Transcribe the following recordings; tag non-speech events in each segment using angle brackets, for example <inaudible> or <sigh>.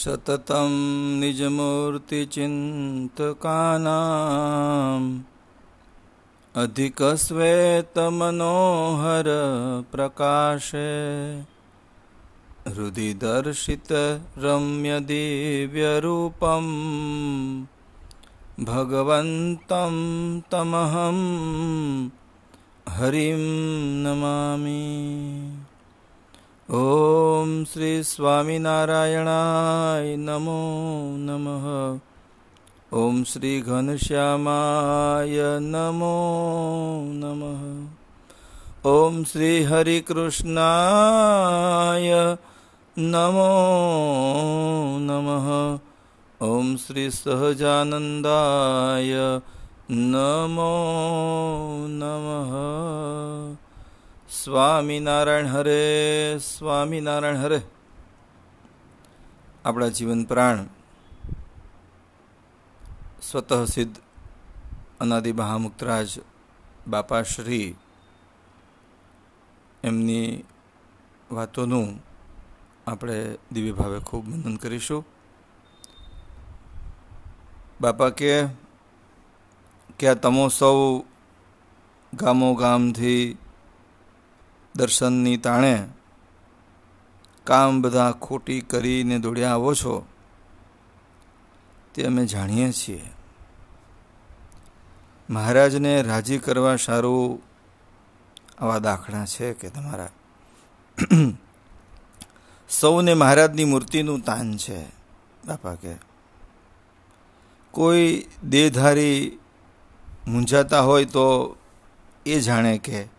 सततं निजमूर्तिचिन्तकानाम् अधिकश्वेतमनोहरप्रकाशे हृदि दर्शितरम्यदिव्यरूपम् भगवन्तं तमहं हरिं नमामि ઓમ શ્રી સ્વામિનારાયણાય નમો નમઃ. ઓમ શ્રી ઘનશ્યામાય નમો નમઃ. ઓમ શ્રી હરિકૃષ્ણાય નમો નમઃ. ઓમ શ્રી સહજાનંદાય નમો નમઃ. સ્વામિનારાયણ હરે સ્વામિનારાયણ હરે. આપણા જીવન પ્રાણ સ્વતઃ સિદ્ધ અનાદિ મહામુક્તરાજ બાપાશ્રી એમની વાતોનું આપણે દિવ્ય ભાવે ખૂબ મનન કરીશું. બાપા કે કે આ તમો સૌ ગામો ગામથી દર્શનની તાણે કામ બધા ખોટી કરીને દોડ્યા આવો છો, તે અમે જાણીએ છીએ. મહારાજને રાજી કરવા સારું આવા દાખલા છે કે તમારા. <clears throat> સૌને મહારાજની મૂર્તિનું તાન છે, બાપા કે. કોઈ દેહધારી મૂંઝાતા હોય તો એ જાણે કે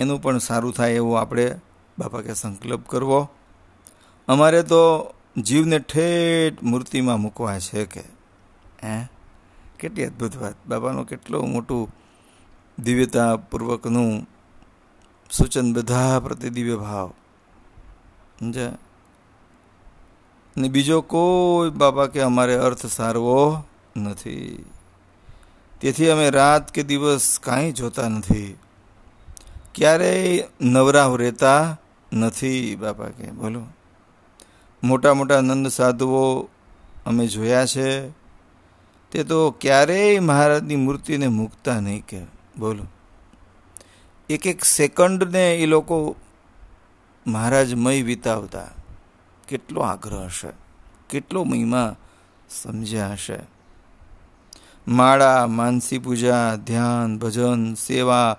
એનું પણ સારું થાય એવો આપણે બાપા કે સંકલ્પ કરવો. અમારે તો જીવને ઠેઠ મૂર્તિમાં મૂકવા છે કે. હે? કેટલી અદ્ભુત વાત. બાબાનું કેટલું મોટું દિવ્યતાપૂર્વકનું સૂચન બધા પ્રતિ દિવ્ય ભાવ. સમજે ને બીજો કોઈ બાપા કે અમારે અર્થ સારવો નથી. તેથી અમે રાત કે દિવસ કાંઈ જોતા નથી. ક્યારેય નવરાવ રહેતા નથી બાપા કે, બોલો. મોટા મોટા નંદ સાધુઓ અમે જોયા છે. તે તો ક્યારેય મહારાજની મૂર્તિને મૂકતા નહીં કે, બોલો. એક એક સેકન્ડને એ લોકો મહારાજમય વિતાવતા. કેટલો આગ્રહ હશે, કેટલો મહિમા સમજ્યા હશે. માળા, માનસી પૂજા, ધ્યાન, ભજન, સેવા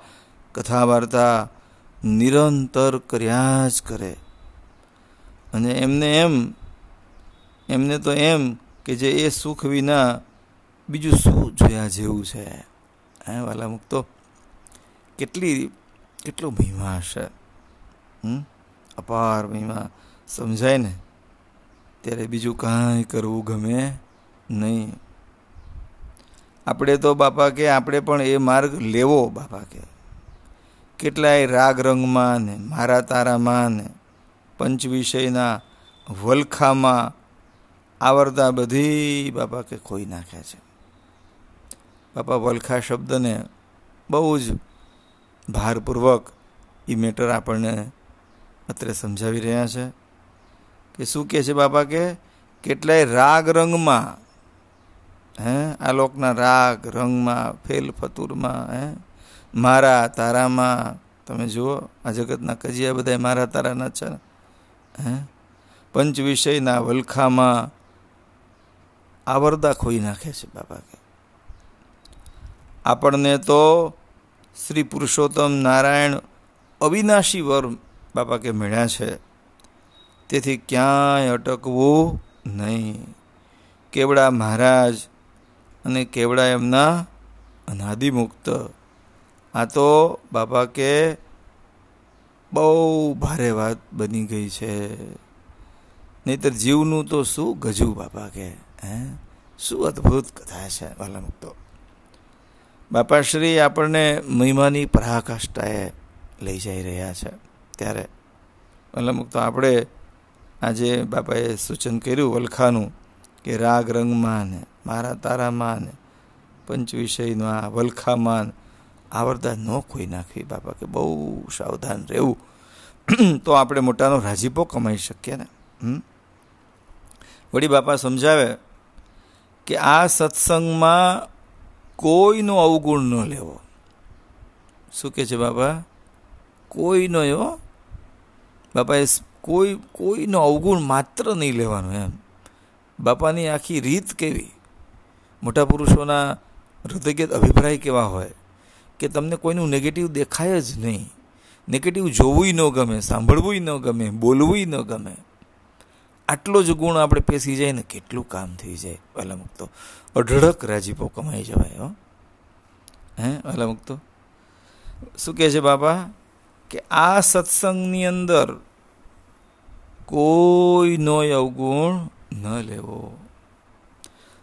કથા વાર્તા નિરંતર કર્યા જ કરે. અને એમને એમ, એમને તો એમ કે જે એ સુખ વિના બીજું શું જોયા જેવું છે? હે વાલા મુક્તો કેટલી, કેટલો મહિમા હશે? અપાર મહિમા. સમજાય ને? ત્યારે બીજું કાંઈ કરવું ગમે નહીં. આપણે તો બાપા કે, આપણે પણ એ માર્ગ લેવો બાપા કે. કેટલાય રાગ રંગમાં ને મારા તારામાં ને પંચ વિષયના વલખામાં આવરતા બધી બાપા કે ખોઈ નાખ્યા છે. બાપા વલખા શબ્દને બહુ જ ભારપૂર્વક એ મેટર આપણને અત્રે સમજાવી રહ્યા છે કે શું કહે છે બાપા કે કેટલાય રાગ રંગમાં, હે, આ લોકના રાગ રંગમાં, ફેલ ફતુરમાં, હે મારા તારામાં, તમે જુઓ, આ જગતના કજિયા બધા મારા તારાના છે હે? પંચ વિષયના વલખામાં આવરદા ખોઈ નાખે છે બાબા કે આપણને તો શ્રી પુરુષોત્તમ નારાયણ અવિનાશી વર બાપા કે મળ્યા છે. તેથી ક્યાંય અટકવું નહીં. કેવડા મહારાજ અને કેવડા એમના અનાદિમુક્ત આ તો બાપા કે બહુ ભારે વાત બની ગઈ છે. નહીતર જીવનું તો શું ગજુ બાપા કે હે? શું અદ્ભુત કથા છે વાલા મુક્તો બાપાશ્રી આપણને મહિમાની પરાકાષ્ઠાએ લઈ જઈ રહ્યા છે ત્યારે. વાલા મુક્તો આપણે આજે બાપાએ સૂચન કર્યું વલખાનું કે રાગ રંગમાં ને મારા તારામાં ને પંચવિષયના વલખામાં આવરદા ન ખોઈ નાખવી બાપા કે બહુ સાવધાન રહેવું. તો આપણે મોટાનો રાજીપો કમાઈ શકીએ ને. વળી બાપા સમજાવે કે આ સત્સંગમાં કોઈનો અવગુણ ન લેવો. શું કહે છે બાપા? કોઈનો એવો? બાપાએ કોઈ, કોઈનો અવગુણ માત્ર નહીં લેવાનો એમ. બાપાની આખી રીત કેવી? મોટા પુરુષોના હૃદયગત અભિપ્રાય કેવા હોય? કે તમને કોઈનું નેગેટિવ દેખાય જ નહીં. નેગેટિવ જોવું ન ગમે સાંભળવું ન ગમે બોલવું ન ગમે. આટલો જ ગુણ આપણે પેસી જાય ને કેટલું કામ થઈ જાય. પહેલાં મૂકતો અઢળક રાજીપો કમાઈ જવાય, હો. હે પહેલાં મુક્તો શું કહે છે બાપા? કે આ સત્સંગની અંદર કોઈનો અવગુણ ન લેવો.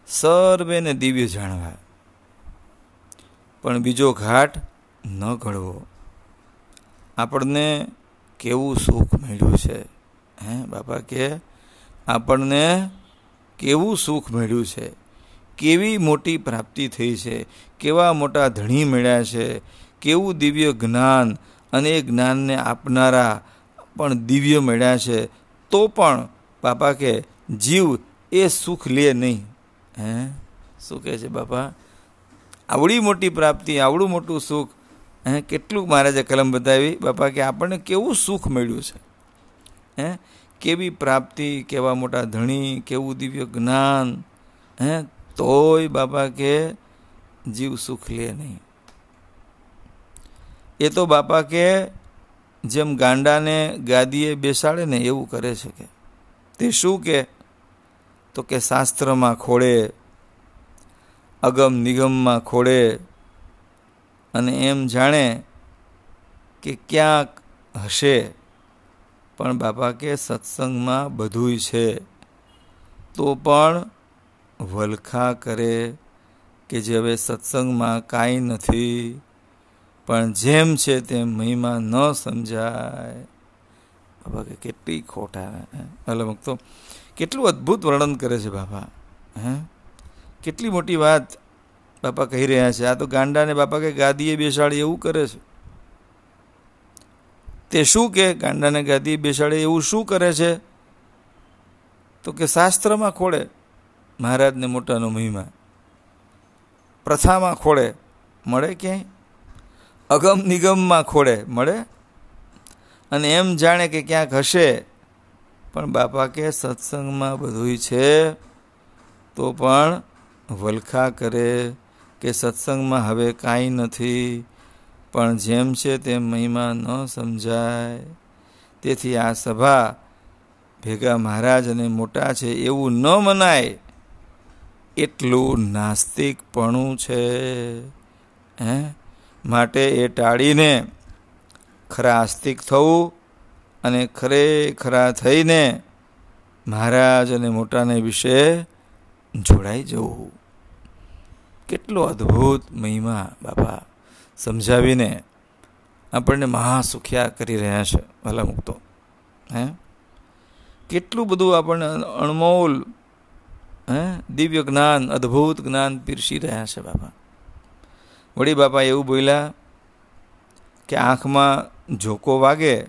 સર્વેને દિવ્ય જાણવા. પણ બીજો ઘાટ ન ઘડવો. આપણને કેવું સુખ મળ્યું છે? હે બાપા કે આપણને કેવું સુખ મળ્યું છે? કેવી મોટી પ્રાપ્તિ થઈ છે? કેવા મોટા ધણી મળ્યા છે? કેવું દિવ્ય જ્ઞાન અને એ જ્ઞાનને આપનારા પણ દિવ્ય મળ્યા છે? તો પણ બાપા કે જીવ એ સુખ લે નહીં. હે? શું કહે છે બાપા? આવડી મોટી પ્રાપ્તિ, આવડું મોટું સુખ, હે, કેટલું મહારાજે કલમ બતાવી? બાપા કે આપણને કેવું સુખ મળ્યું છે? હે, કેવી પ્રાપ્તિ, કેવા મોટા ધણી, કેવું દિવ્ય જ્ઞાન, હે, તોય બાપા કે જીવ સુખ લે નહીં. એ તો બાપા કે જેમ ગાંડાને ગાદીએ બેસાડે ને એવું કરે છે કે. તે શું કે? તો કે શાસ્ત્રમાં ખોળે અગમ નિગમમાં ખોળે અને એમ જાણે કે ક્યાંક હશે. પણ બાપા કે સત્સંગમાં બધુંય છે. તો પણ વલખા કરે કે જે હવે સત્સંગમાં કાંઈ નથી. પણ જેમ છે તેમ મહિમા ન સમજાય. બાબા કે કેટલી ખોટા અલગ તો કેટલું અદ્ભુત વર્ણન કરે છે બાપા, હે? કેટલી મોટી વાત બાપા કહી રહ્યા છે. આ તો ગાંડાને બાપા કે ગાદીએ બેસાડી એવું કરે છે. તે શું કે ગાંડાને ગાદીએ બેસાડે એવું શું કરે છે? તો કે શાસ્ત્રમાં ખોળે, મહારાજને મોટાનો મહિમા. પ્રથામાં ખોળે, મળે ક્યાંય? અગમ નિગમમાં ખોળે, મળે? અને એમ જાણે કે ક્યાંક હશે. પણ બાપા કે સત્સંગમાં બધું છે. તો પણ વલખા કરે કે સત્સંગમાં હવે કાંઈ નથી, પણ જેમ છે તેમ મહિમા ન સમજાય. તેથી આ સભા ભેગા મહારાજ અને મોટા છે એવું ન મનાય. એટલું નાસ્તિકપણું છે, હે? માટે એ ટાળીને ખરા આસ્તિક થવું અને ખરેખરા થઈને મહારાજ અને મોટાને વિશે જોડાઈ જવું. કેટલો અદ્ભુત મહિમા બાપા સમજાવીને આપણને મહાસુખ્યા કરી રહ્યા છે ભલા મુક્તો હે? કેટલું બધું આપણને અણમોલ, હે? દિવ્ય જ્ઞાન, અદ્ભુત જ્ઞાન પીરસી રહ્યા છે બાપા. વળી બાપા એવું બોલ્યા કે આંખમાં ઝોકો વાગે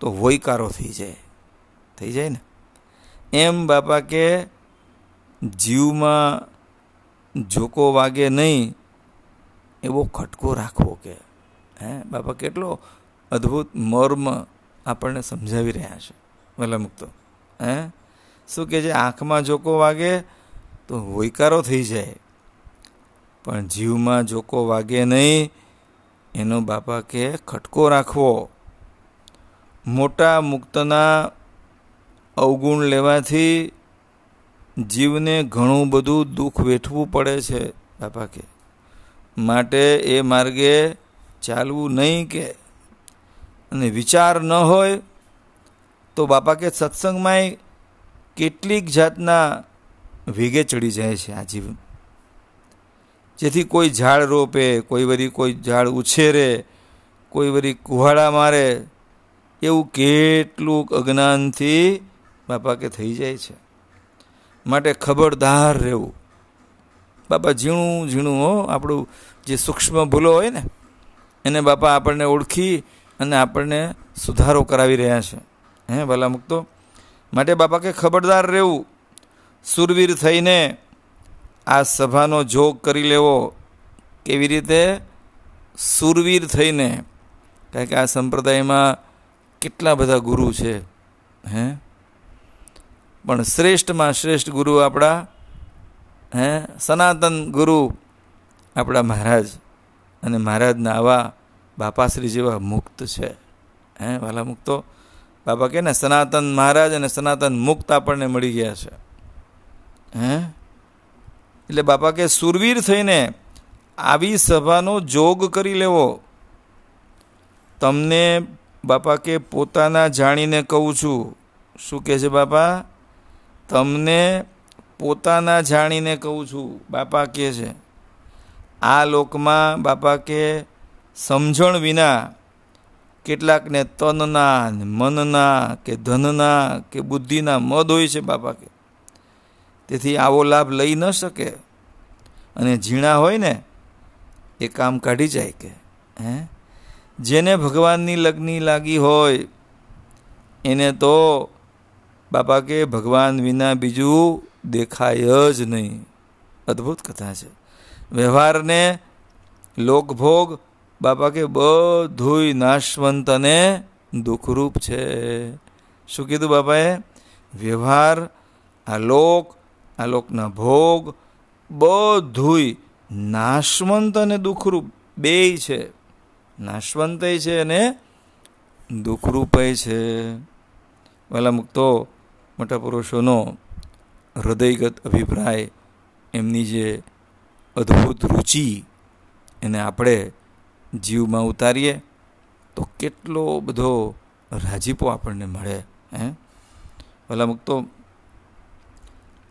તો વોયકારો થઈ જાય. થઈ જાય ને? એમ બાપા કે જીવમાં ઝોકો વાગે નહીં, એવો ખટકો રાખવો કે, હે, બાપા, કેટલો અદ્ભુત મર્મ આપણને સમજાવી રહ્યા છે. ભલે મુક્તો હે, શું કે છે, આંખમાં જોકો વાગે તો વોયકારો થઈ જાય, પણ જીવમાં જોકો વાગે નહીં, એનો બાપા કે ખટકો રાખવો. મોટા મુક્તના અવગુણ લેવાથી જીવને ઘણું બધું દુઃખ વેઠવું પડે છે બાપા કે માટે એ માર્ગે ચાલવું નહીં કે. અને વિચાર ન હોય તો બાપા કે સત્સંગમાંય કેટલીક જાતના વેગે ચડી જાય છે આ જીવન. જેથી કોઈ ઝાડ રોપે, કોઈ વરી કોઈ ઝાડ ઉછેરે, કોઈ વરી કુહાડા મારે, એવું કેટલુંક અજ્ઞાનથી બાપા કે થઈ જાય છે. માટે ખબરદાર રહેવું. બાપા ઝીણું ઝીણું, હો, આપણું જે સૂક્ષ્મ ભૂલો હોય ને, એને બાપા આપણને ઓળખી અને આપણને સુધારો કરાવી રહ્યા છે. હે, ભલા મૂકતો? માટે બાપા કે ખબરદાર રહેવું. સુરવીર થઈને આ સભાનો જોગ કરી લેવો. કેવી રીતે? સુરવીર થઈને. કારણ કે આ સંપ્રદાયમાં કેટલા બધા ગુરુ છે. હે? પણ શ્રેષ્ઠમાં શ્રેષ્ઠ ગુરુ આપણા, હે, સનાતન ગુરુ આપણા મહારાજ અને મહારાજના આવા બાપાશ્રી જેવા મુક્ત છે. હે વાલા મુક્તો બાપા કે ને, સનાતન મહારાજ અને સનાતન મુક્ત આપણને મળી ગયા છે. હે, એટલે બાપા કે સુરવીર થઈને આવી સભાનો જોગ કરી લેવો. તમને બાપા કે પોતાના જાણીને કહું છું. શું કહે છે બાપા? તમને પોતાના જાણીને કહું છું, બાપા કહે છે, આ લોકમાં બાપા કે સમજણ વિના કેટલાકને તનના, મનના કે ધનના કે બુદ્ધિના મદ હોય છે બાપા કે. તેથી આવો લાભ લઈ ન શકે અને ઝીણા હોય ને, એ કામ કાઢી જાય કે, હે? જેને ભગવાનની લગ્ની લાગી હોય, એને તો બાપા કે ભગવાન વિના બીજું દેખાય જ નહીં. અદ્ભુત કથા છે. વ્યવહારને લોકભોગ બાપા કે બધુંય નાશવંત અને દુઃખરૂપ છે. શું કીધું બાપાએ? વ્યવહાર, આ લોક, આ લોકના ભોગ બધુંય નાશવંત અને દુઃખરૂપ બેય છે. નાશવંતય છે અને દુઃખરૂપય છે. વાલા મુક્તો મોટા પુરુષોનો હૃદયગત અભિપ્રાય, એમની જે અદ્ભુત રુચિ, એને આપણે જીવમાં ઉતારીએ, તો કેટલો બધો રાજીપો આપણને મળે, હે? ભલા મૂકતો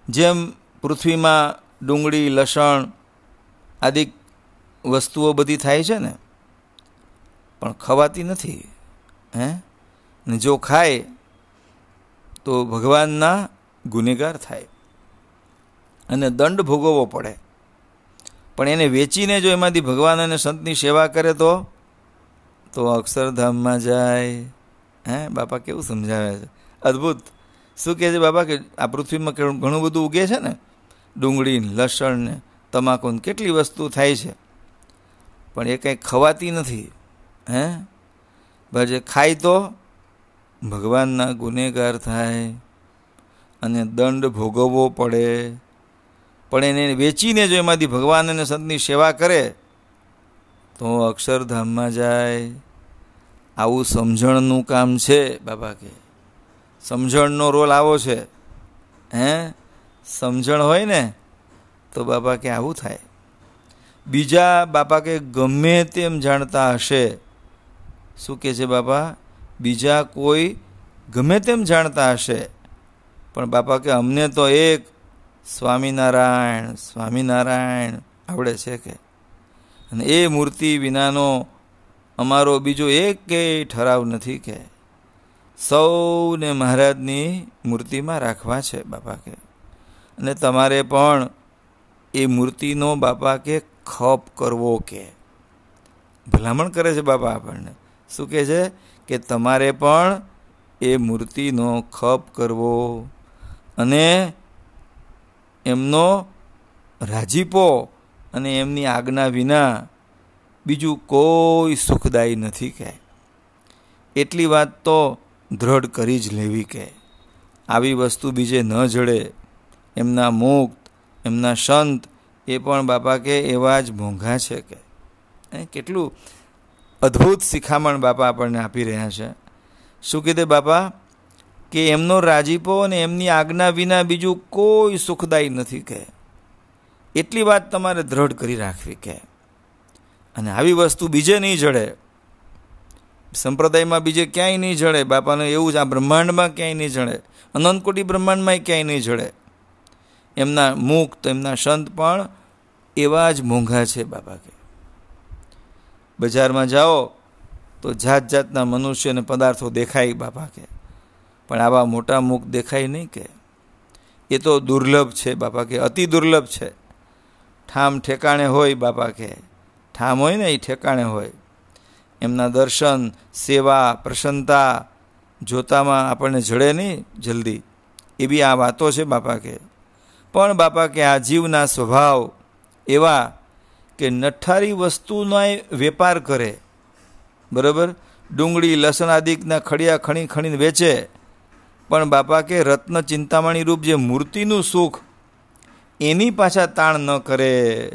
જેમ પૃથ્વીમાં ડુંગળી, લસણ આદિ વસ્તુઓ બધી થાય છે ને, પણ ખવાતી નથી, હે? ને જો ખાય તો ભગવાનના ગુનેગાર થાય અને દંડ ભોગવવો પડે. પણ એને વેચીને જો એમાંથી ભગવાન અને સંતની સેવા કરે તો તો અક્ષરધામમાં જાય. હે, બાપા કેવું સમજાવે છે? અદ્ભુત. શું કહે છે બાપા કે આ પૃથ્વીમાં ઘણું બધું ઉગે છે ને? ડુંગળી લસણ ને તમાકુ કેટલી વસ્તુ થાય છે. પણ એ કંઈ ખવાતી નથી. હે? જે ખાય તો ભગવાનના ગુનેગાર થાય અને દંડ ભોગવવો પડે. પણ એને વેચીને જો એમાંથી ભગવાન અને સંતની સેવા કરે, તો અક્ષરધામમાં જાય. આવું સમજણનું કામ છે બાબા કે. સમજણનો રોલ આવો છે. હે? સમજણ હોય ને, તો બાપા કે આવું થાય. બીજા બાપા કે ગમે તેમ જાણતા હશે. શું કહે છે બાપા? બીજા કોઈ ગમે તેમ જાણતા હશે. પણ બાપા કે અમને તો એક સ્વામિનારાયણ સ્વામિનારાયણ આવડે છે કે? અને એ મૂર્તિ વિનાનો અમારો બીજો એક કે ઠરાવ નથી કે? સૌને મહારાજની મૂર્તિમાં રાખવા છે બાપા કે. અને તમારે પણ એ મૂર્તિનો બાપા કે ખપ કરવો કે? ભલામણ કરે છે બાપા આપણને. શું કહે છે? કે તમારે પણ એ મૂર્તિનો ખપ કરવો અને એમનો રાજીપો અને એમની આજ્ઞા વિના બીજું કોઈ સુખદાયી નથી કે એટલી વાત તો દ્રઢ કરી જ લેવી કે આવી વસ્તુ બીજે ન જડે. એમના મુક્ત, એમના સંત એ પણ બાપા કે એવા જ મોંઘા છે કે. કેટલું અદ્ભુત શિખામણ બાપા આપણને આપી રહ્યા છે. શું કીધે બાપા? કે એમનો રાજીપો અને એમની આજ્ઞા વિના બીજું કોઈ સુખદાયી નથી કે. એટલી વાત તમારે દ્રઢ કરી રાખવી કે. અને આવી વસ્તુ બીજે નહીં જડે. સંપ્રદાયમાં બીજે ક્યાંય નહીં જડે. બાપાને એવું જ આ બ્રહ્માંડમાં ક્યાંય નહીં જડે. અનંતકોટી બ્રહ્માંડમાં ક્યાંય નહીં જડે. એમના મુક્ત એમના સંત પણ એવા જ મોંઘા છે બાપા કે. બજારમાં જાઓ તો જાત જાતના મનુષ્યને પદાર્થો દેખાય બાપા કે. પણ આવા મોટા મુખ દેખાય નહીં કે. એ તો દુર્લભ છે બાપા કે, અતિ દુર્લભ છે. ઠામ ઠેકાણે હોય બાપા કે. ઠામ હોય ને એ ઠેકાણે હોય. એમના દર્શન, સેવા પ્રસન્નતા જોતામાં આપણને જડે નહીં જલ્દી. એવી આ વાતો છે બાપા કે. પણ બાપા કે આ જીવના સ્વભાવ એવા કે નઠારી વસ્તુનો વેપાર કરે. બરાબર? ડુંગળી, લસણ આદિકના ખડિયા ખણી ખણીને વેચે. પણ બાપા કે રત્ન ચિંતામણી રૂપ જે મૂર્તિનું સુખ એની પાછા તાણ ન કરે.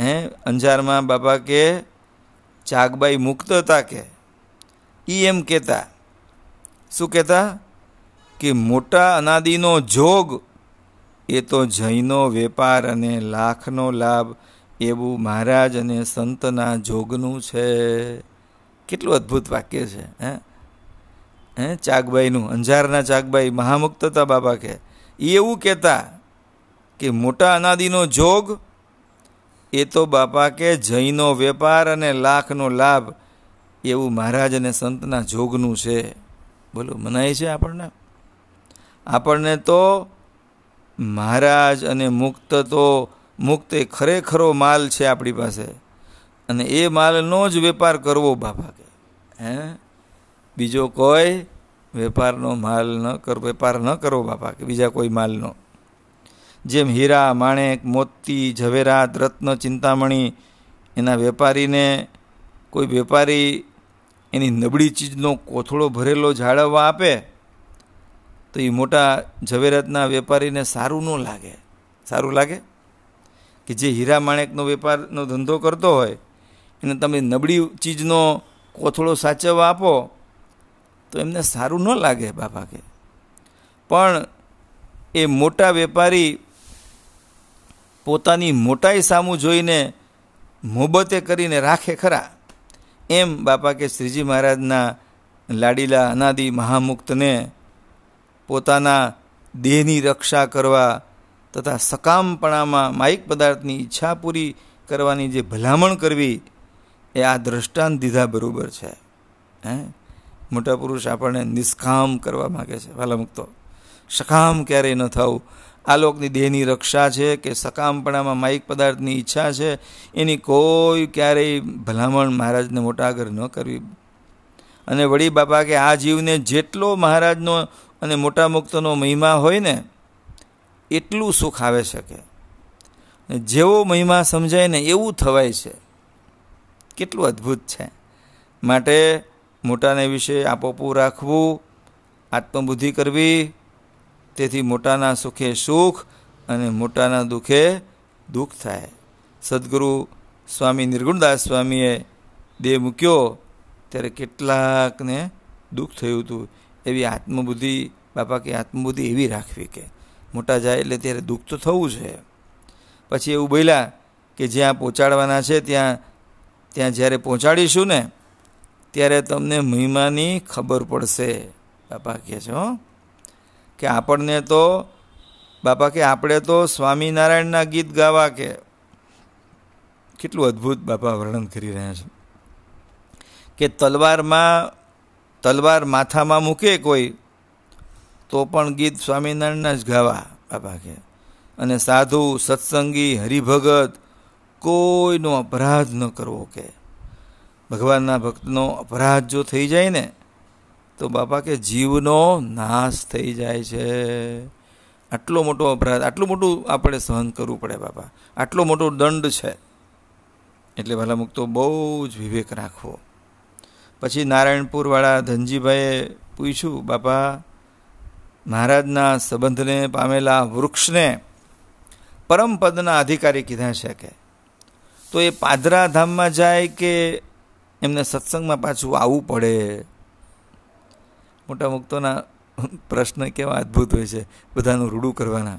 હે? અંજારમાં બાપા કે ચાગબાઈ મુક્ત હતા કે. એ એમ કહેતા. શું કહેતા? કે મોટા અનાદિનો જોગ, એ તો જૈનો વેપાર અને લાખનો લાભ એવું મહારાજ અને સંતના જોગનું છે. કેટલું અદ્ભુત વાક્ય છે, હે? હે? ચાગબાઈનું, અંજારના ચાગબાઈ મહામુક્ત હતા બાબા કે એ એવું કહેતા કે મોટા અનાદિનો જોગ, એ તો બાપા કે જૈનો વેપાર અને લાખનો લાભ એવું મહારાજ અને સંતના જોગનું છે. બોલો, મનાય છે આપણને? આપણને તો મહારાજ અને મુક્ત તો મુક્ત એ ખરેખરો માલ છે આપણી પાસે. અને એ માલનો જ વેપાર કરવો બાપા કે. હે? બીજો કોઈ વેપારનો માલ ન કર, વેપાર ન કરવો બાપા કે, બીજા કોઈ માલનો. જેમ હીરા, માણેક, મોતી, ઝવેરાત, રત્ન, ચિંતામણી, એના વેપારીને કોઈ વેપારી એની નબળી ચીજનો કોથળો ભરેલો જાળવવા આપે, તો એ મોટા ઝવેરાતના વેપારીને સારું ન લાગે. સારું લાગે? કે જે હીરા માણેકનો વેપારનો ધંધો કરતો હોય, એને તમે નબળી ચીજનો કોથળો સાચવવા આપો, તો એમને સારું ન લાગે બાપા કે. પણ એ મોટા વેપારી પોતાની મોટાઈ સામું જોઈને મોબતે કરીને રાખે ખરા. એમ બાપા કે શ્રીજી મહારાજના લાડીલા અનાદિ મહામુક્તને પોતાના દેહની રક્ષા કરવા તથા સકામપણામાં માયિક પદાર્થની ઈચ્છા પૂરી કરવાની જે ભલામણ કરવી એ આ દ્રષ્ટાંત દીધા બરાબર છે. હે? મોટા પુરુષ આપણને નિષ્કામ કરવા માગે છે. વાલા મુક્તો સકામ ક્યારેય ન થવું આ લોકની દેહની રક્ષા છે કે સકામપણામાં માયિક પદાર્થની ઈચ્છા છે, એની કોઈ ક્યારેય ભલામણ મહારાજને મોટા આગળ ન કરવી. અને વળી બાપા કે આ જીવને જેટલો મહારાજનો અને મોટા મુક્તનો મહિમા હોય ને એટલું સુખ આવે શકે. જેવો મહિમા સમજાય ને એવું થવાય છે. કેટલું અદ્ભુત છે. માટે મોટાને વિશે આપોપું રાખવું, આત્મબુદ્ધિ કરવી, તેથી મોટાના સુખે સુખ અને મોટાના દુઃખે દુઃખ થાય. સદગુરુ સ્વામી નિર્ગુણદાસ સ્વામીએ દેહ મૂક્યો, ત્યારે કેટલાકને દુઃખ થયું હતું. એવી આત્મબુદ્ધિ, બાપા કે આત્મબુદ્ધિ એવી રાખવી કે મોટા જાય એટલે ત્યારે દુઃખ તો થવું છે. પછી એવું બોલ્યા કે જ્યાં પહોંચાડવાના છે ત્યાં ત્યાં જ્યારે પહોંચાડીશું ને, ત્યારે તમને મહિમાની ખબર પડશે. બાપા કહે છે, હો. કે આપણને તો, બાપા કે આપણે તો સ્વામિનારાયણના ગીત ગાવા કે, કેટલું અદ્ભુત બાપા વર્ણન કરી રહ્યા છે. કે તલવારમાં, તલવાર માથામાં મૂકે કોઈ તો પણ ગીત સ્વામિનારાયણના જ ગાવા, બાપા કે. અને સાધુ, સત્સંગી, હરિભગત, કોઈનો અપરાધ ન કરવો કે. ભગવાનના ભક્તનો અપરાધ જો થઈ જાય ને, તો બાપા કે જીવનો નાશ થઈ જાય છે. આટલો મોટો અપરાધ, આટલું મોટું આપણે સહન કરવું પડે બાપા. આટલો મોટો દંડ છે. એટલે ભલા મુક્તો બહુ જ વિવેક રાખવો. પછી નારાયણપુરવાળા ધનજીભાઈએ પૂછ્યું, બાપા મહારાજના સંબંધને પામેલા વૃક્ષને પરમપદના અધિકારી કીધા છે કે, તો એ પાદરા ધામમાં જાય કે એમને સત્સંગમાં પાછું આવવું પડે? મોટા મુક્તોના પ્રશ્ન કેવા અદ્ભુત હોય છે, બધાનું રૂડું કરવાના.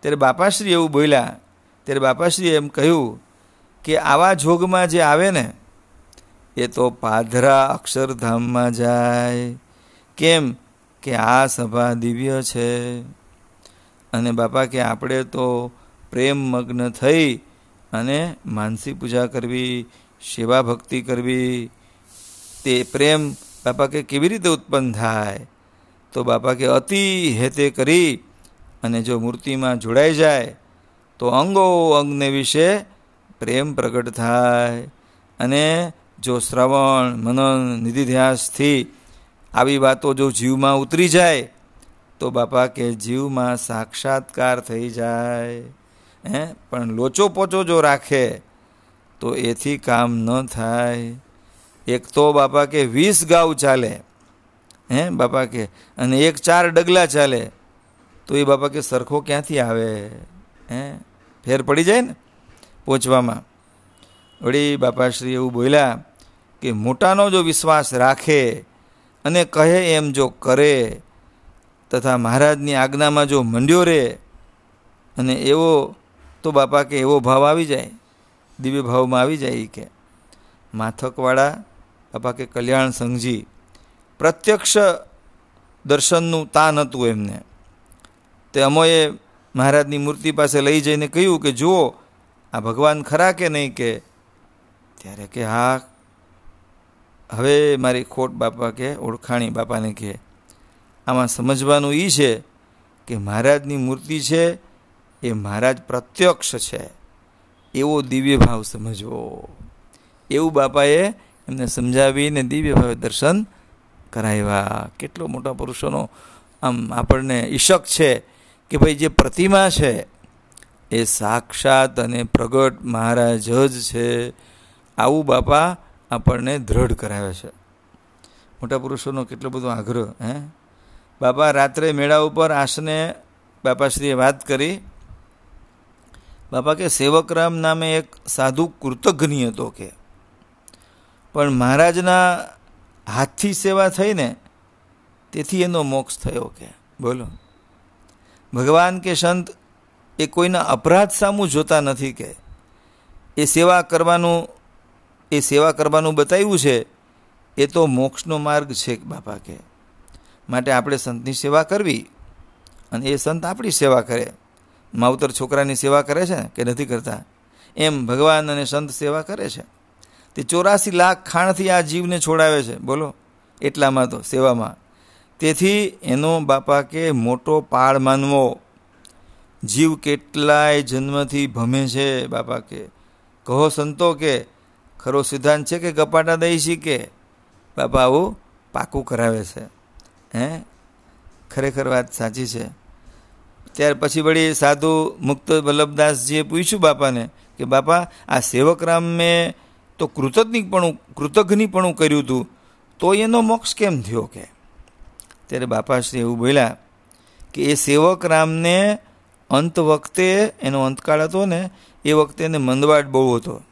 ત્યારે બાપાશ્રી એવું બોલ્યા, ત્યારે બાપાશ્રીએ એમ કહ્યું કે આવા જોગમાં જે આવે ને, એ તો પાધરા અક્ષરધામમાં જાય. કેમ? કે આ સભા દિવ્ય છે? અને બાપા કે આપણે તો પ્રેમ મગ્ન થઈ અને માનસી પૂજા કરવી, સેવા ભક્તિ કરવી, તે પ્રેમ બાપા કે કેવી રીતે ઉત્પન્ન થાય? તો બાપા કે અતિ હેતે કરી અને જો મૂર્તિમાં જોડાઈ જાય, તો અંગો અંગને વિશે પ્રેમ પ્રગટ થાય. અને જો શ્રવણ મનન નિધિધ્યાસથી આવી વાતો જો જીવમાં ઉતરી જાય, તો બાપા કે જીવમાં સાક્ષાત્કાર થઈ જાય. હે? પણ લોચો પોચો જો રાખે, તો એથી કામ ન થાય. એક તો બાપા કે વીસ ગાઉ ચાલે. હે? બાપા કે, અને એક ચાર ડગલા ચાલે. તો એ બાપા કે સરખો ક્યાંથી આવે? હે? ફેર પડી જાય ને પહોંચવામાં વળી બાપાશ્રી એવું બોલ્યા કે મોટાનો જો વિશ્વાસ રાખે અને કહે એમ જો કરે તથા મહારાજની આજ્ઞામાં જો મંડ્યો રહે અને એવો તો બાપા કે એવો ભાવ આવી જાય, દિવ્ય ભાવમાં આવી જાય કે, માથકવાળા બાપા કે કલ્યાણ સંઘજી પ્રત્યક્ષ દર્શનનું તાન હતું એમને. તે અમોએ મહારાજની મૂર્તિ પાસે લઈ જઈને કહ્યું કે જુઓ, આ ભગવાન ખરા કે નહીં કે? ત્યારે કે હા હવે મારી ખોટ બાપા કે ઓળખાણી બાપાને કહે. આમાં સમજવાનું એ છે કે મહારાજની મૂર્તિ છે, એ મહારાજ પ્રત્યક્ષ છે. એવો દિવ્ય ભાવ સમજવો. એવું બાપાએ એમને સમજાવીને દિવ્ય ભાવે દર્શન કરાવ્યા. કેટલો મોટા પુરુષોનો આમ આપણને ઈશક છે કે ભાઈ જે પ્રતિમા છે, એ સાક્ષાત અને પ્રગટ મહારાજ જ છે. આવું બાપા આપણને દ્રઢ કરાવે છે. મોટા પુરુષોનો કેટલો બધો આગ્રહ, હે? બાપા, રાત્રે મેળા ઉપર આસને બાપાશ્રીએ વાત કરી. બાપા કે, સેવકરામ નામે એક સાધુ કૃતજ્ઞ હતો કે. પણ મહારાજના હાથથી સેવા થઈ ને તેથી એનો મોક્ષ થયો કે. બોલો. ભગવાન કે સંત, એ કોઈના અપરાધ સામું જોતા નથી કે. એ સેવા કરવાનું એ સેવા કરવાનું બતાવ્યું છે, એ તો મોક્ષનો માર્ગ છે બાપા કે. માટે આપણે સંતની સેવા કરવી અને એ સંત આપણી સેવા કરે. માવતર છોકરાની સેવા કરે છે કે નથી કરતા? એમ ભગવાન અને સંત સેવા કરે છે. તે ચોરાસી લાખ ખાણથી આ જીવને છોડાવે છે. બોલો, એટલામાં તો, સેવામાં. તેથી એનો બાપા કે મોટો પાળ માનવો. જીવ કેટલાય જન્મથી ભમે છે બાપા કે. કહો સંતો કે ખરો સિદ્ધાંત છે કે કપાટા દઈ શીખે? બાપા, આવું પાકું કરાવે છે. હે? ખરેખર વાત સાચી છે. ત્યાર પછી વળી સાધુ મુક્ત વલ્લભદાસજીએ પૂછ્યું બાપાને કે, બાપા, આ સેવકરામ મેં તો કૃતજ્ઞપણું કૃતજ્ઞપણું કર્યું હતું તો એનો મોક્ષ કેમ થયો કે? ત્યારે બાપાશ્રી એવું બોલ્યા કે, એ સેવક રામને અંત વખતે, એનો અંતકાળ હતો ને, એ વખતે એને મંદવાટ બહુ હતો.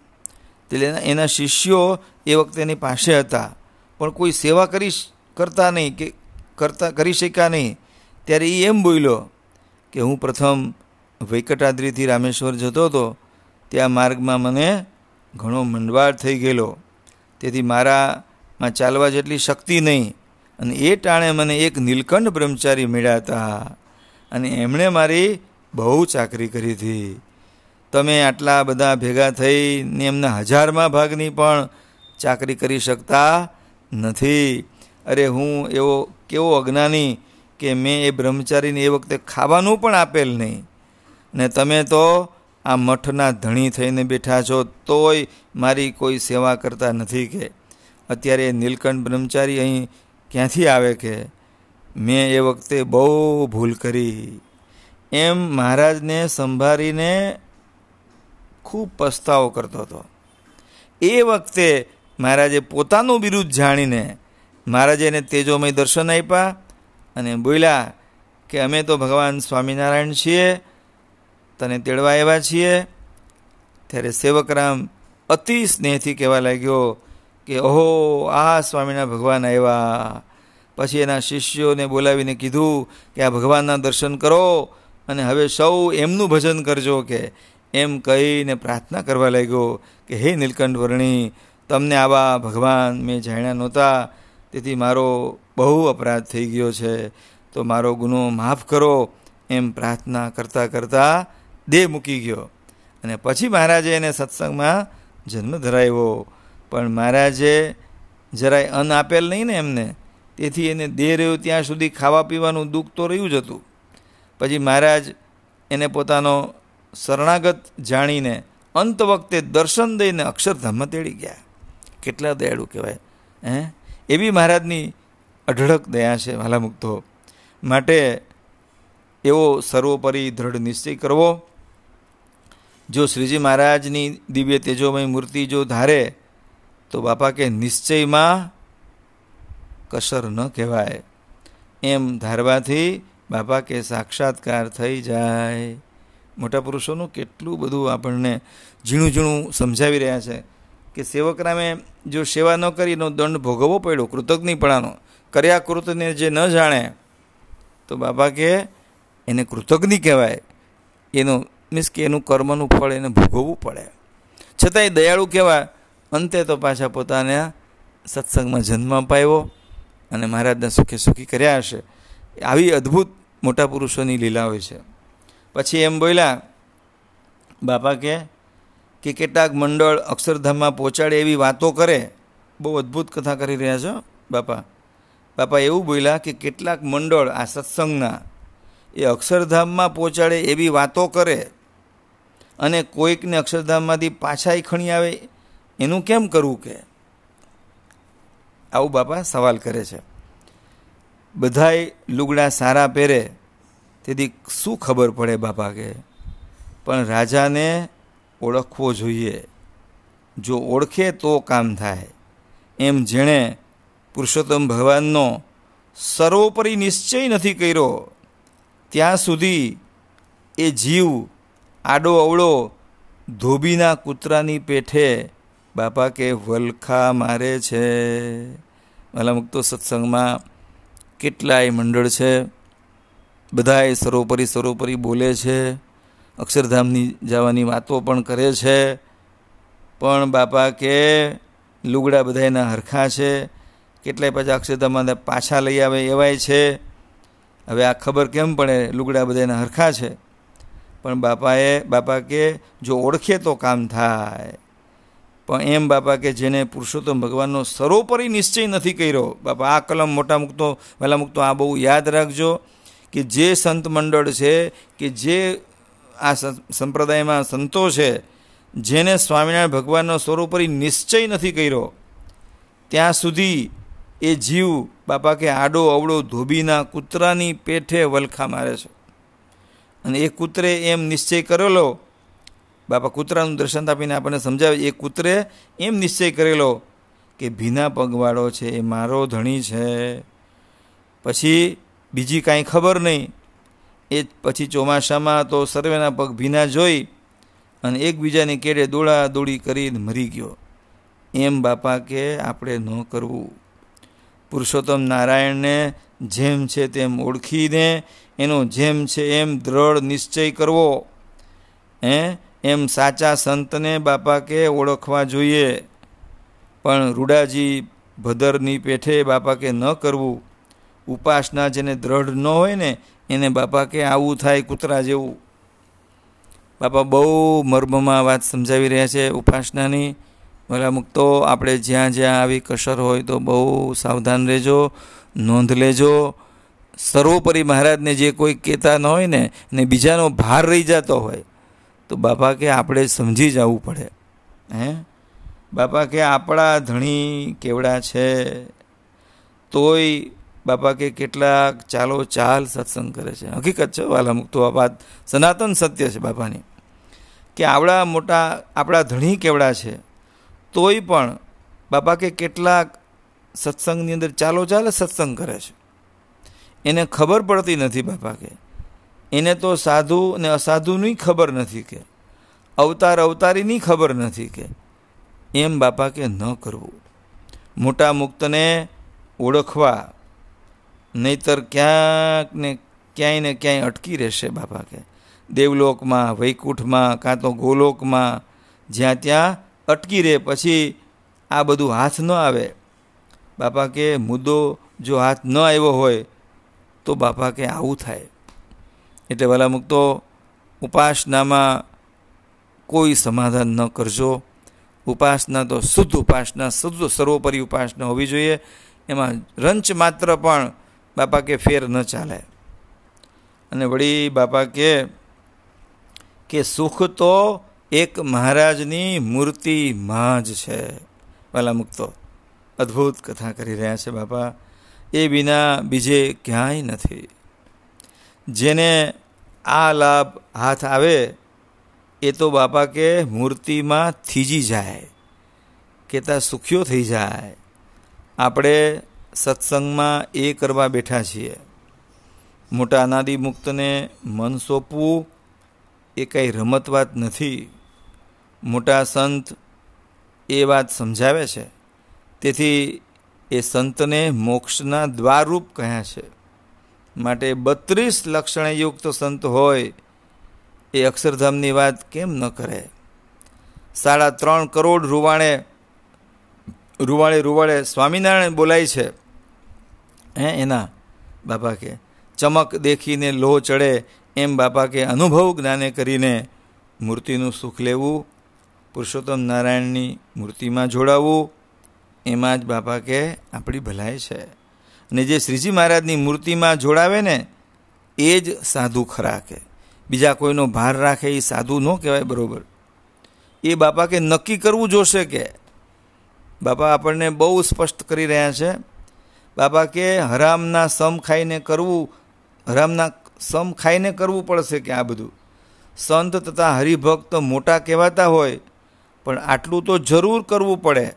એટલે એના શિષ્યો એ વખતે એની પાસે હતા. પણ કોઈ સેવા કરી કરતા નહીં કે કરતા, કરી શક્યા નહીં. ત્યારે એ એમ બોલ્યો કે હું પ્રથમ વૈકટાદ્રીથી રામેશ્વર જતો હતો. ત્યાં માર્ગમાં મને ઘણો મંડવાળ થઈ ગયેલો. તેથી મારામાં ચાલવા જેટલી શક્તિ નહીં. અને એ ટાણે મને એક નીલકંઠ બ્રહ્મચારી મળ્યા હતા. અને એમણે મારી બહુ ચાકરી કરી હતી. તમે આટલા બધા ભેગા થઈને એમના હજારમાં ભાગની પણ ચાકરી કરી શકતા નથી. અરે હું એવો કેવો અજ્ઞાની કે મેં એ બ્રહ્મચારીને એ વખતે ખાવાનું પણ આપેલ નહીં. ને તમે તો આ મઠના ધણી થઈને બેઠા છો, તોય મારી કોઈ સેવા કરતા નથી કે. અત્યારે નીલકંઠ બ્રહ્મચારી અહીં ક્યાંથી આવે કે? મેં એ વખતે બહુ ભૂલ કરી. એમ મહારાજને સંભાળીને ખૂબ પસ્તાવો કરતો હતો. એ વખતે મહારાજે પોતાનું બિરુદ જાણીને મહારાજે એને તેજોમય દર્શન આપ્યા અને બોલ્યા કે અમે તો ભગવાન સ્વામિનારાયણ છીએ, તને તેડવા આવ્યા છીએ. ત્યારે સેવકરામ અતિ સ્નેહથી કહેવા લાગ્યો કે ઓહો, આ સ્વામીના ભગવાન આવ્યા. પછી એના શિષ્યોને બોલાવીને કીધું કે આ ભગવાનના દર્શન કરો અને હવે સૌ એમનું ભજન કરજો કે એમ કહીને પ્રાર્થના કરવા લાગ્યો કે, હે નીલકંઠ વર્ણી તમને આવા ભગવાન મેં જાણ્યા નહોતા. તેથી મારો બહુ અપરાધ થઈ ગયો છે. તો મારો ગુનો માફ કરો. એમ પ્રાર્થના કરતાં કરતાં દેહ મૂકી ગયો. અને પછી મહારાજે એને સત્સંગમાં જન્મ ધરાવ્યો. પણ મહારાજે જરાય અન્ન આપેલ નહીં ને એમને. તેથી એને દેહ રહ્યો ત્યાં સુધી ખાવા પીવાનું દુઃખ તો રહ્યું જ હતું. પછી મહારાજ એને પોતાનો શરણાગત જાણીને અંત વખતે દર્શન દઈને અક્ષરધામમાં તેડી ગયા. કેટલા દયાળુ કહેવાય, હે? એવી મહારાજની અઢળક દયા છે વાલામુક્તો. માટે એવો સર્વોપરી દ્રઢ નિશ્ચય કરવો. જો શ્રીજી મહારાજની દિવ્ય તેજોમય મૂર્તિ જો ધારે, તો બાપા કે નિશ્ચયમાં કસર ન કહેવાય. એમ ધારવાથી બાપા કે સાક્ષાત્કાર થઈ જાય. મોટા પુરુષોનું કેટલું બધું આપણને ઝીણું ઝીણું સમજાવી રહ્યા છે કે સેવકરામે જો સેવા ન કરી એનો દંડ ભોગવવો પડ્યો, કૃતજ્ઞપણાનો, કર્યા કૃતને જે ન જાણે, તો બાપા કે એને કૃતજ્ઞ કહેવાય. એનું મીન્સ કે એનું કર્મનું ફળ એને ભોગવવું પડે. છતાંય દયાળુ કહેવાય, અંતે તો પાછા પોતાના સત્સંગમાં જન્મ અપાવ્યો અને મહારાજને સુખે સુખી કર્યા હશે. આવી અદ્ભુત મોટા પુરુષોની લીલા હોય છે. પછી એમ બોલ્યા, બાપા કે કે કેટલાક મંડળ અક્ષરધામમાં પહોંચાડે એવી વાતો કરે? બહુ અદ્ભુત કથા કરી રહ્યા છો, બાપા. બાપા એવું બોલ્યા કે કેટલાક મંડળ આ સત્સંગના એ અક્ષરધામમાં પહોંચાડે એવી વાતો કરે અને કોઈકને અક્ષરધામમાંથી પાછાય ખણી આવે, એનું કેમ કરવું કે? આવું બાપા સવાલ કરે છે. બધાય લુગડા સારા પહેરે તેથી શું ખબર પડે બાપા કે પણ રાજાને ઓળખવો જોઈએ. જો ઓળખે તો કામ થાય. એમ જેણે પુરુષોત્તમ ભગવાનનો સર્વોપરી નિશ્ચય નથી કર્યો, ત્યાં સુધી એ જીવ, આડો અવળો, ધોબીના કૂતરાની પેઠે બાપા કે વલખા મારે છે. વાલા તો સત્સંગમાં કેટલાય મંડળ છે. બધાએ સરોપરી સરોપરી બોલે છે. અક્ષરધામની જવાની વાતો પણ કરે છે. પણ બાપા કે લુગડા બધાના હરખા છે. કેટલાય પાછા અક્ષરધામમાં પાછા લઈ આવે એવાય છે. હવે આ ખબર કેમ પડે લુગડા બધાના હરખા છે? પણ બાપાએ, બાપા કે જો ઓળખે તો કામ થાય. પણ એમ બાપા કે જેને પુરુષોત્તમ ભગવાનનો સર્વોપરી નિશ્ચય નથી કર્યો, બાપા આ કલમ મોટા મૂકતો, વહેલા મૂકતો આ બહુ યાદ રાખજો. કે જે સંત મંડળ છે, કે જે આ સંપ્રદાયમાં સંતો છે, જેને સ્વામિનારાયણ ભગવાનનો સ્વરૂપરી નિશ્ચય નથી કર્યો, ત્યાં સુધી એ જીવ બાપા કે આડો, અવળો, ધોબીના કૂતરાની પેઠે વલખા મારે છે. અને એ કૂતરે એમ નિશ્ચય કરેલો, બાપા કૂતરાનું દર્શન આપીને આપણને સમજાવે, એ કૂતરે એમ નિશ્ચય કરેલો કે ભીના પગવાળો છે, એ મારો ધણી છે. પછી બીજી કાંઈ ખબર નહીં. એ પછી ચોમાસામાં તો સર્વેના પગ ભીના જોઈ અને એકબીજાની કેડે દોડા દોડી કરીને મરી ગયો. એમ બાપા કે, આપણે ન કરવું. પુરુષોત્તમ નારાયણને જેમ છે તેમ ઓળખીને એનો જેમ છે એમ દ્રઢ નિશ્ચય કરવો. હે? એમ સાચા સંતને બાપા કે, ઓળખવા જોઈએ. પણ રૂડાજી ભદરની પેઠે બાપા કે, ન કરવું. ઉપાસના જેને દ્રઢ ન હોય ને, એને બાપા કે આવું થાય કૂતરા જેવું. બાપા બહુ મર્મમાં વાત સમજાવી રહ્યા છે ઉપાસનાની. ભલા મુક્તો આપણે જ્યાં જ્યાં આવી કસર હોય તો બહુ સાવધાન રહેજો, નોંધ લેજો. સર્વોપરી મહારાજને જે કોઈ કહેતા ન હોય ને ને બીજાનો ભાર રહી જતો હોય, તો બાપા કે આપણે સમજી જવું પડે. હે? બાપા કે આપણા ધણી કેવડા છે? તોય બાપા કે કેટલાક ચાલો ચાલ સત્સંગ કરે છે. હકીકત છે, વાલા મુક્તો, આ વાત સનાતન સત્ય છે બાપાની. કે આવડા મોટા આપણા ધણી કેવડા છે, તોય પણ બાપા કે કેટલાક સત્સંગની અંદર ચાલો ચાલે સત્સંગ કરે છે. એને ખબર પડતી નથી બાપા કે. એને તો સાધુ અને અસાધુની ખબર નથી કે. અવતાર અવતારીની ખબર નથી કે. એમ બાપા કે ન કરવું. મોટા મુક્તને ઓળખવા નહીતર ક્યાંક ને ક્યાંય ને ક્યાંય અટકી રહેશે બાપા કે દેવલોકમાં, વૈકુંઠમાં, કાં તો ગોલોકમાં, જ્યાં ત્યાં અટકી રહે પછી આ બધું હાથ ન આવે. બાપા કે મુદ્દો જો હાથ ન આવ્યો હોય તો બાપા કે આવું થાય. એટલે વાલા મુક્તો ઉપાસનામાં કોઈ સમાધાન ન કરજો. ઉપાસના તો શુદ્ધ ઉપાસના, શુદ્ધ સર્વોપરી ઉપાસના હોવી જોઈએ. એમાં રંચ માત્ર પણ બાપા કે ફેર ન ચાલે. અને વળી બાપા કે કે સુખ તો એક મહારાજની મૂર્તિમાં જ છે. વાલા મુક્તો અદ્ભુત કથા કરી રહ્યા છે બાપા. એ વિના બીજે ક્યાંય નથી. જેને આ લાભ હાથ આવે, એ તો બાપા કે મૂર્તિમાં થીજી જાય. કેતા સુખ્યો થઈ જાય. આપણે સત્સંગમાં એ કરવા બેઠા છીએ. મોટા અનાદિ મુક્તને મન સોંપવું એ કંઈ રમત વાત નથી. મોટા સંત એ વાત સમજાવે છે. તેથી એ સંતને મોક્ષના દ્વારરૂપ કહ્યા છે. માટે બત્રીસ લક્ષણયુક્ત સંત હોય એ અક્ષરધામની વાત કેમ ન કરે? સાડા ત્રણ કરોડ રૂવાણે રૂવાળે રૂવાળે સ્વામિનારાયણ બોલાય છે. હે, એના બાપા કે ચમક દેખીને લોહ ચડે એમ બાપા કે અનુભવ જ્ઞાને કરીને મૂર્તિનું સુખ લેવું, પુરુષોત્તમ નારાયણની મૂર્તિમાં જોડાવવું એમાં જ બાપા કે આપણી ભલાઈ છે. અને જે શ્રીજી મહારાજની મૂર્તિમાં જોડાવે ને, એ જ સાધુ ખરા કે. બીજા કોઈનો ભાર રાખે એ સાધુ ન કહેવાય બરાબર. એ બાપા કે નક્કી કરવું જોશે કે. બાપા આપણને બહુ સ્પષ્ટ કરી રહ્યા છે. બાપા કે હરામના સમ ખાઈને કરવું, હરામના સમ ખાઈને કરવું પડશે કે આ બધું? સંત તથા હરિભક્ત મોટા કહેવાતા હોય, પણ આટલું તો જરૂર કરવું પડે.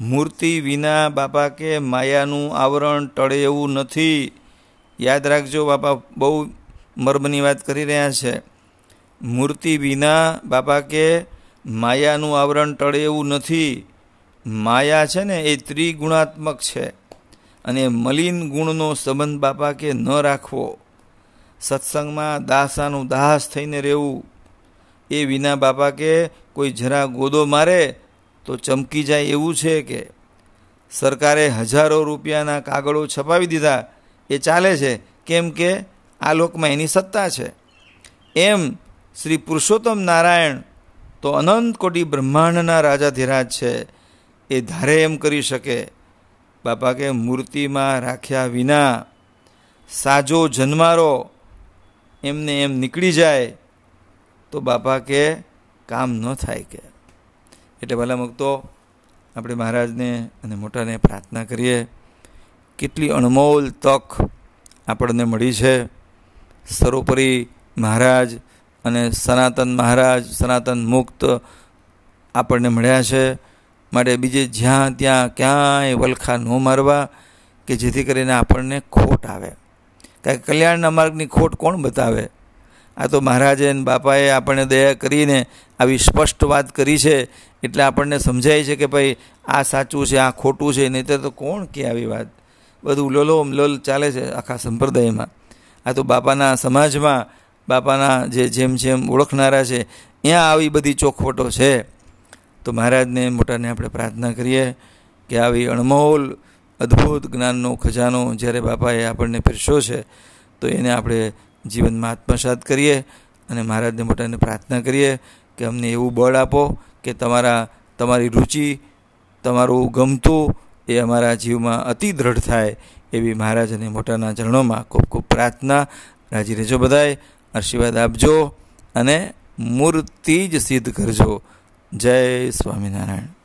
મૂર્તિ વિના બાપા કે માયાનું આવરણ ટળે એવું નથી. યાદ રાખજો બાપા, બહુ મર્મની વાત કરી રહ્યા છે. મૂર્તિ વિના બાપા કે માયાનું આવરણ ટળે એવું નથી. માયા છે ને, એ ત્રિગુણાત્મક છે. અને મલિન ગુણનો સંબંધ બાપા કે ન રાખવો. સત્સંગમાં દાસાનું દાસ થઈને રહેવું એ વિના બાપા કે કોઈ જરા ગોદો મારે તો ચમકી જાય એવું છે કે? સરકારે હજારો રૂપિયાના કાગળો છપાવી દીધા. એ ચાલે છે. કેમ કે આ લોકમાં એની સત્તા છે. એમ શ્રી પુરુષોત્તમ નારાયણ તો અનંત કોટી બ્રહ્માંડના રાજાધિરાજ છે. એ ધારે એમ કરી શકે. બાપા કે મૂર્તિમાં રાખ્યા વિના સાજો જન્મારો, એમને એમ નીકળી જાય, તો બાપા કે કામ ન થાય કે. એટલે ભલા મૂકતો આપણે મહારાજને અને મોટાને પ્રાર્થના કરીએ, કેટલી અણમોલ તક આપણને મળી છે. સર્વોપરી મહારાજ અને સનાતન મહારાજ, સનાતન મુક્ત આપણને મળ્યા છે. માટે બીજે જ્યાં ત્યાં ક્યાંય વલખા ન મારવા કે જેથી કરીને આપણને ખોટ આવે. કારણ કે કલ્યાણના માર્ગની ખોટ કોણ બતાવે? આ તો મહારાજે બાપાએ આપણને દયા કરીને આવી સ્પષ્ટ વાત કરી છે. એટલે આપણને સમજાય છે કે ભાઈ, આ સાચું છે, આ ખોટું છે નહીં તો કોણ કે આવી વાત? બધું લોલોમ લોલ ચાલે છે આખા સંપ્રદાયમાં. આ તો બાપાના સમાજમાં, બાપાના જે જેમ જેમ ઓળખનારા છે, ત્યાં આવી બધી ચોખવટો છે. તો મહારાજને મોટાને આપણે પ્રાર્થના કરીએ કે આવી અણમોલ અદ્ભુત જ્ઞાનનો ખજાનો જ્યારે બાપાએ આપણને પીરસ્યો છે, તો એને આપણે જીવનમાં આત્મસાત કરીએ અને મહારાજને મોટાને પ્રાર્થના કરીએ કે અમને એવું બળ આપો કે તમારા, તમારી રુચિ, તમારું ગમતું એ અમારા જીવમાં અતિ દ્રઢ થાય એવી મહારાજ અને મોટાના ચરણોમાં ખૂબ ખૂબ પ્રાર્થના. રાજી રહેજો બધાએ આશીર્વાદ આપજો અને મૂર્તિ જ સિદ્ધ કરજો. જય સ્વામિનારાયણ